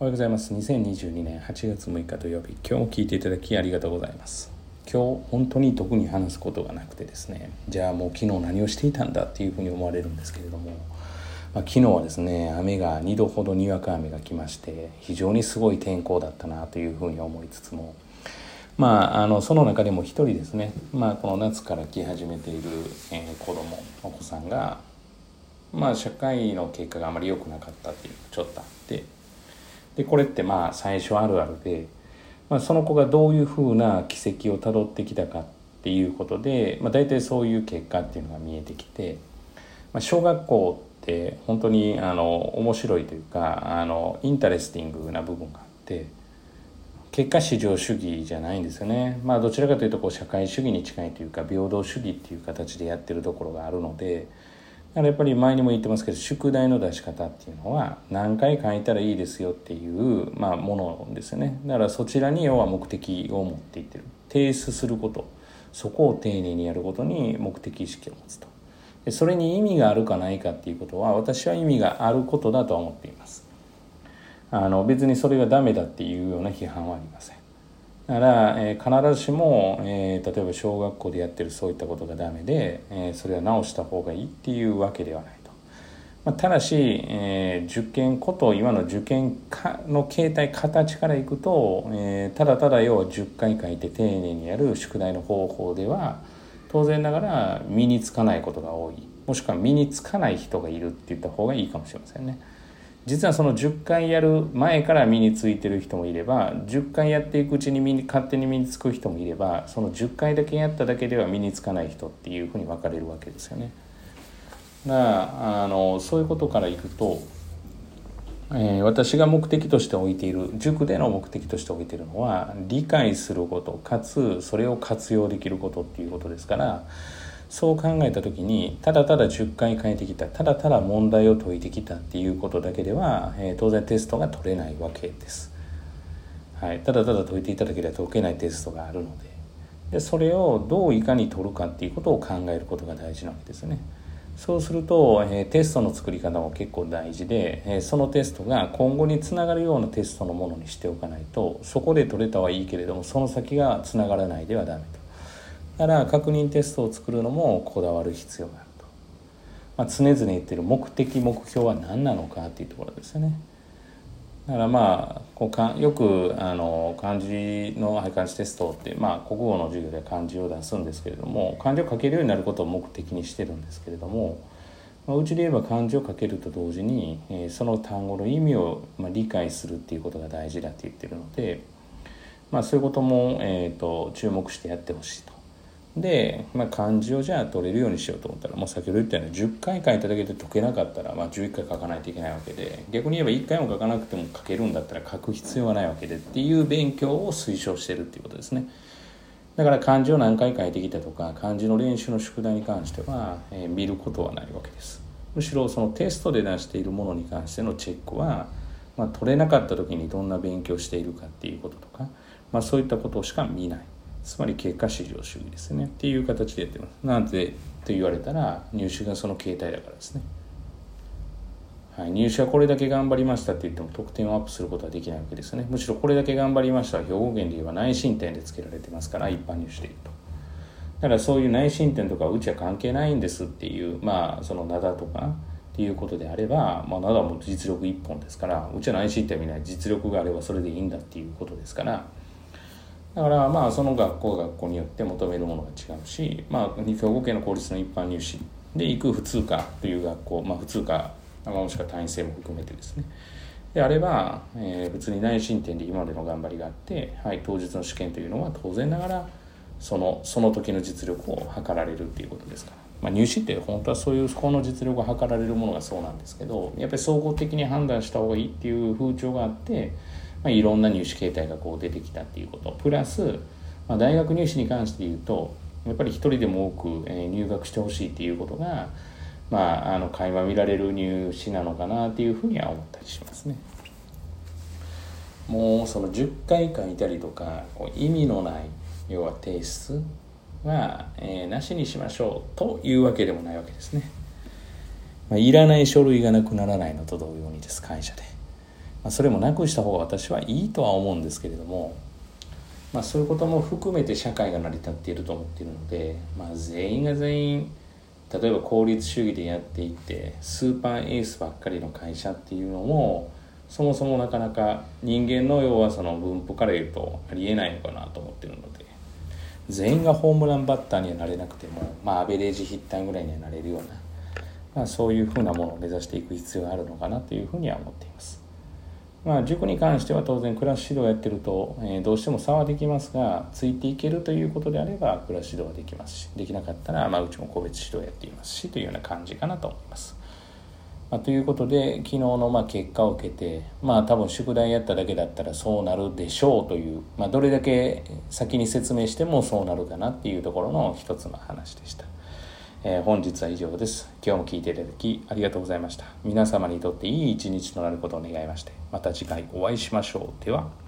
おはようございます。2022年8月6日土曜日。今日も聞いていただきありがとうございます。今日本当に特に話すことがなくてですね。じゃあもう昨日何をしていたんだっていうふうに思われるんですけれども、まあ、昨日はですね雨が2度ほどにわか雨が来まして非常にすごい天候だったなというふうに思いつつも。まあ、あのその中でも一人ですね、まあ、この夏から来始めている、えー、子供お子さんが、まあ、社会の結果があまり良くなかったっていうちょっとあって。でこれってまあ最初あるあるで、まあ、その子がどういうふうな軌跡をたどってきたかっていうことで、まあ、大体そういう結果っていうのが見えてきて、まあ、小学校って本当にあの面白いというかあの interesting な部分があって結果至上主義じゃないんですよね。まあどちらかというとこう社会主義に近いというか平等主義っていう形でやってるところがあるので。だからやっぱり前にも言ってますけど宿題の出し方っていうのは何回書いたらいいですよっていう、まあ、ものですよね。だからそちらに要は目的を持っていってる。提出すること。そこを丁寧にやることに目的意識を持つと。でそれに意味があるかないかっていうことは私は意味があることだとは思っています。あの別にそれがダメだっていうような批判はありません。だから、えー、必ずしも、えー、例えば小学校でやってるそういったことがダメで、えー、それは直した方がいいっていうわけではないと、まあ、ただし、え、受験こと今の受験かの形態形からいくと、え、ただただ要は10回書いて丁寧にやる宿題の方法では当然ながら身につかないことが多いもしくは身につかない人がいるって言った方がいいかもしれませんね。実はその10回やる前から身についてる人もいれば10回やっていくうちに身に勝手に身につく人もいればその10回だけやっただけでは身につかない人っていうふうに分かれるわけですよね。だからあのそういうことからいくと、えー、私が目的として置いている塾での目的として置いているのは理解することかつそれを活用できることっていうことですから。そう考えた時にただただ10回変えてきたただただ問題を解いてきたっていうことだけでは、えー、当然テストが取れないわけです、はい、ただただ解いていただけでは解けないテストがあるので。でそれをどういかに取るかっていうことを考えることが大事なわけですね。そうすると、えー、テストの作り方も結構大事で、えー、そのテストが今後につながるようなテストのものにしておかないとそこで取れたはいいけれどもその先がつながらないではダメと。だから確認テストを作るのもこだわる必要があると、まあ、常々言ってる目的目標は何なのかっていうところですよねだからまあこうかよくあの漢字の配漢字テストって、まあ、国語の授業で漢字を出すんですけれども漢字を書けるようになることを目的にしてるんですけれども、ま、うちで言えば漢字を書けると同時に、え、その単語の意味を、ま、理解するっていうことが大事だって言ってるので、まあ、そういうことも、えーと注目してやってほしいと。で、まあ、漢字をじゃあ取れるようにしようと思ったらもう先ほど言ったように10回書いただけで解けなかったら、まあ、11回書かないといけないわけで逆に言えば1回も書かなくても書けるんだったら書く必要はないわけでっていう勉強を推奨してるっていうことですね。だから漢字を何回書いてきたとか漢字の練習の宿題に関しては、えー、見ることはないわけです。むしろそのテストで出しているものに関してのチェックは、まあ、取れなかった時にどんな勉強しているかっていうこととか、まあ、そういったことしか見ない。つまり結果至上主義ですね。っていう形でやってます。なんでと言われたら入試がその形態だからですね、はい、入試はこれだけ頑張りましたって言っても得点をアップすることはできないわけですね。むしろこれだけ頑張りました兵庫県で言えば内申点でつけられてますから一般入試でいうと。だからそういう内申点とかうちは関係ないんですっていうまあその灘とかっていうことであれば、まあ、灘も実力一本ですからうちは内申点見ない実力があればそれでいいんだっていうことですからだからまあその学校学校によって求めるものが違うし、まあ、兵庫県の公立の一般入試で行く普通科という学校、まあ、普通科もしくは単位制も含めてですね。であれば、えー、別に内申点で今までの頑張りがあって、はい、当日の試験というのは当然ながらそのその時の実力を測られるっていうことですから、まあ、入試って本当はそういうそこの実力を測られるものがそうなんですけどやっぱり総合的に判断した方がいいっていう風潮があってまあ、いろんな入試形態がこう出てきたっていうことプラス、まあ、大学入試に関して言うとやっぱり一人でも多く、入学してほしいっていうことが、まあ、あの垣間見られる入試なのかなっていうふうには思ったりしますね。もうその10回書いたりとか意味のない要は提出は、えー、なしにしましょうというわけでもないわけですね。まあ、いらない書類がなくならないのと同様にです会社で。まあ、それもなくした方が私はいいとは思うんですけれども、まあ、そういうことも含めて社会が成り立っていると思っているので、まあ、全員が全員例えば効率主義でやっていってスーパーエースばっかりの会社っていうのもそもそもなかなか人間の要はその分布から言うとありえないのかなと思ってるので全員がホームランバッターにはなれなくてもまあアベレージヒッターぐらいにはなれるような、まあ、そういうふうなものを目指していく必要があるのかなというふうには思っています。まあ、塾に関しては当然クラス指導やってると、えー、どうしても差はできますがついていけるということであればクラス指導はできますしできなかったら、まあ、うちも個別指導やっていますしというような感じかなと思います。まあ、ということで昨日のまあ結果を受けてまあ多分宿題やっただけだったらそうなるでしょうという、まあ、どれだけ先に説明してもそうなるかなっていうところの一つの話でした。えー、本日は以上です。今日も聞いていただきありがとうございました。皆様にとっていい一日となることを願いまして、また次回お会いしましょう。では。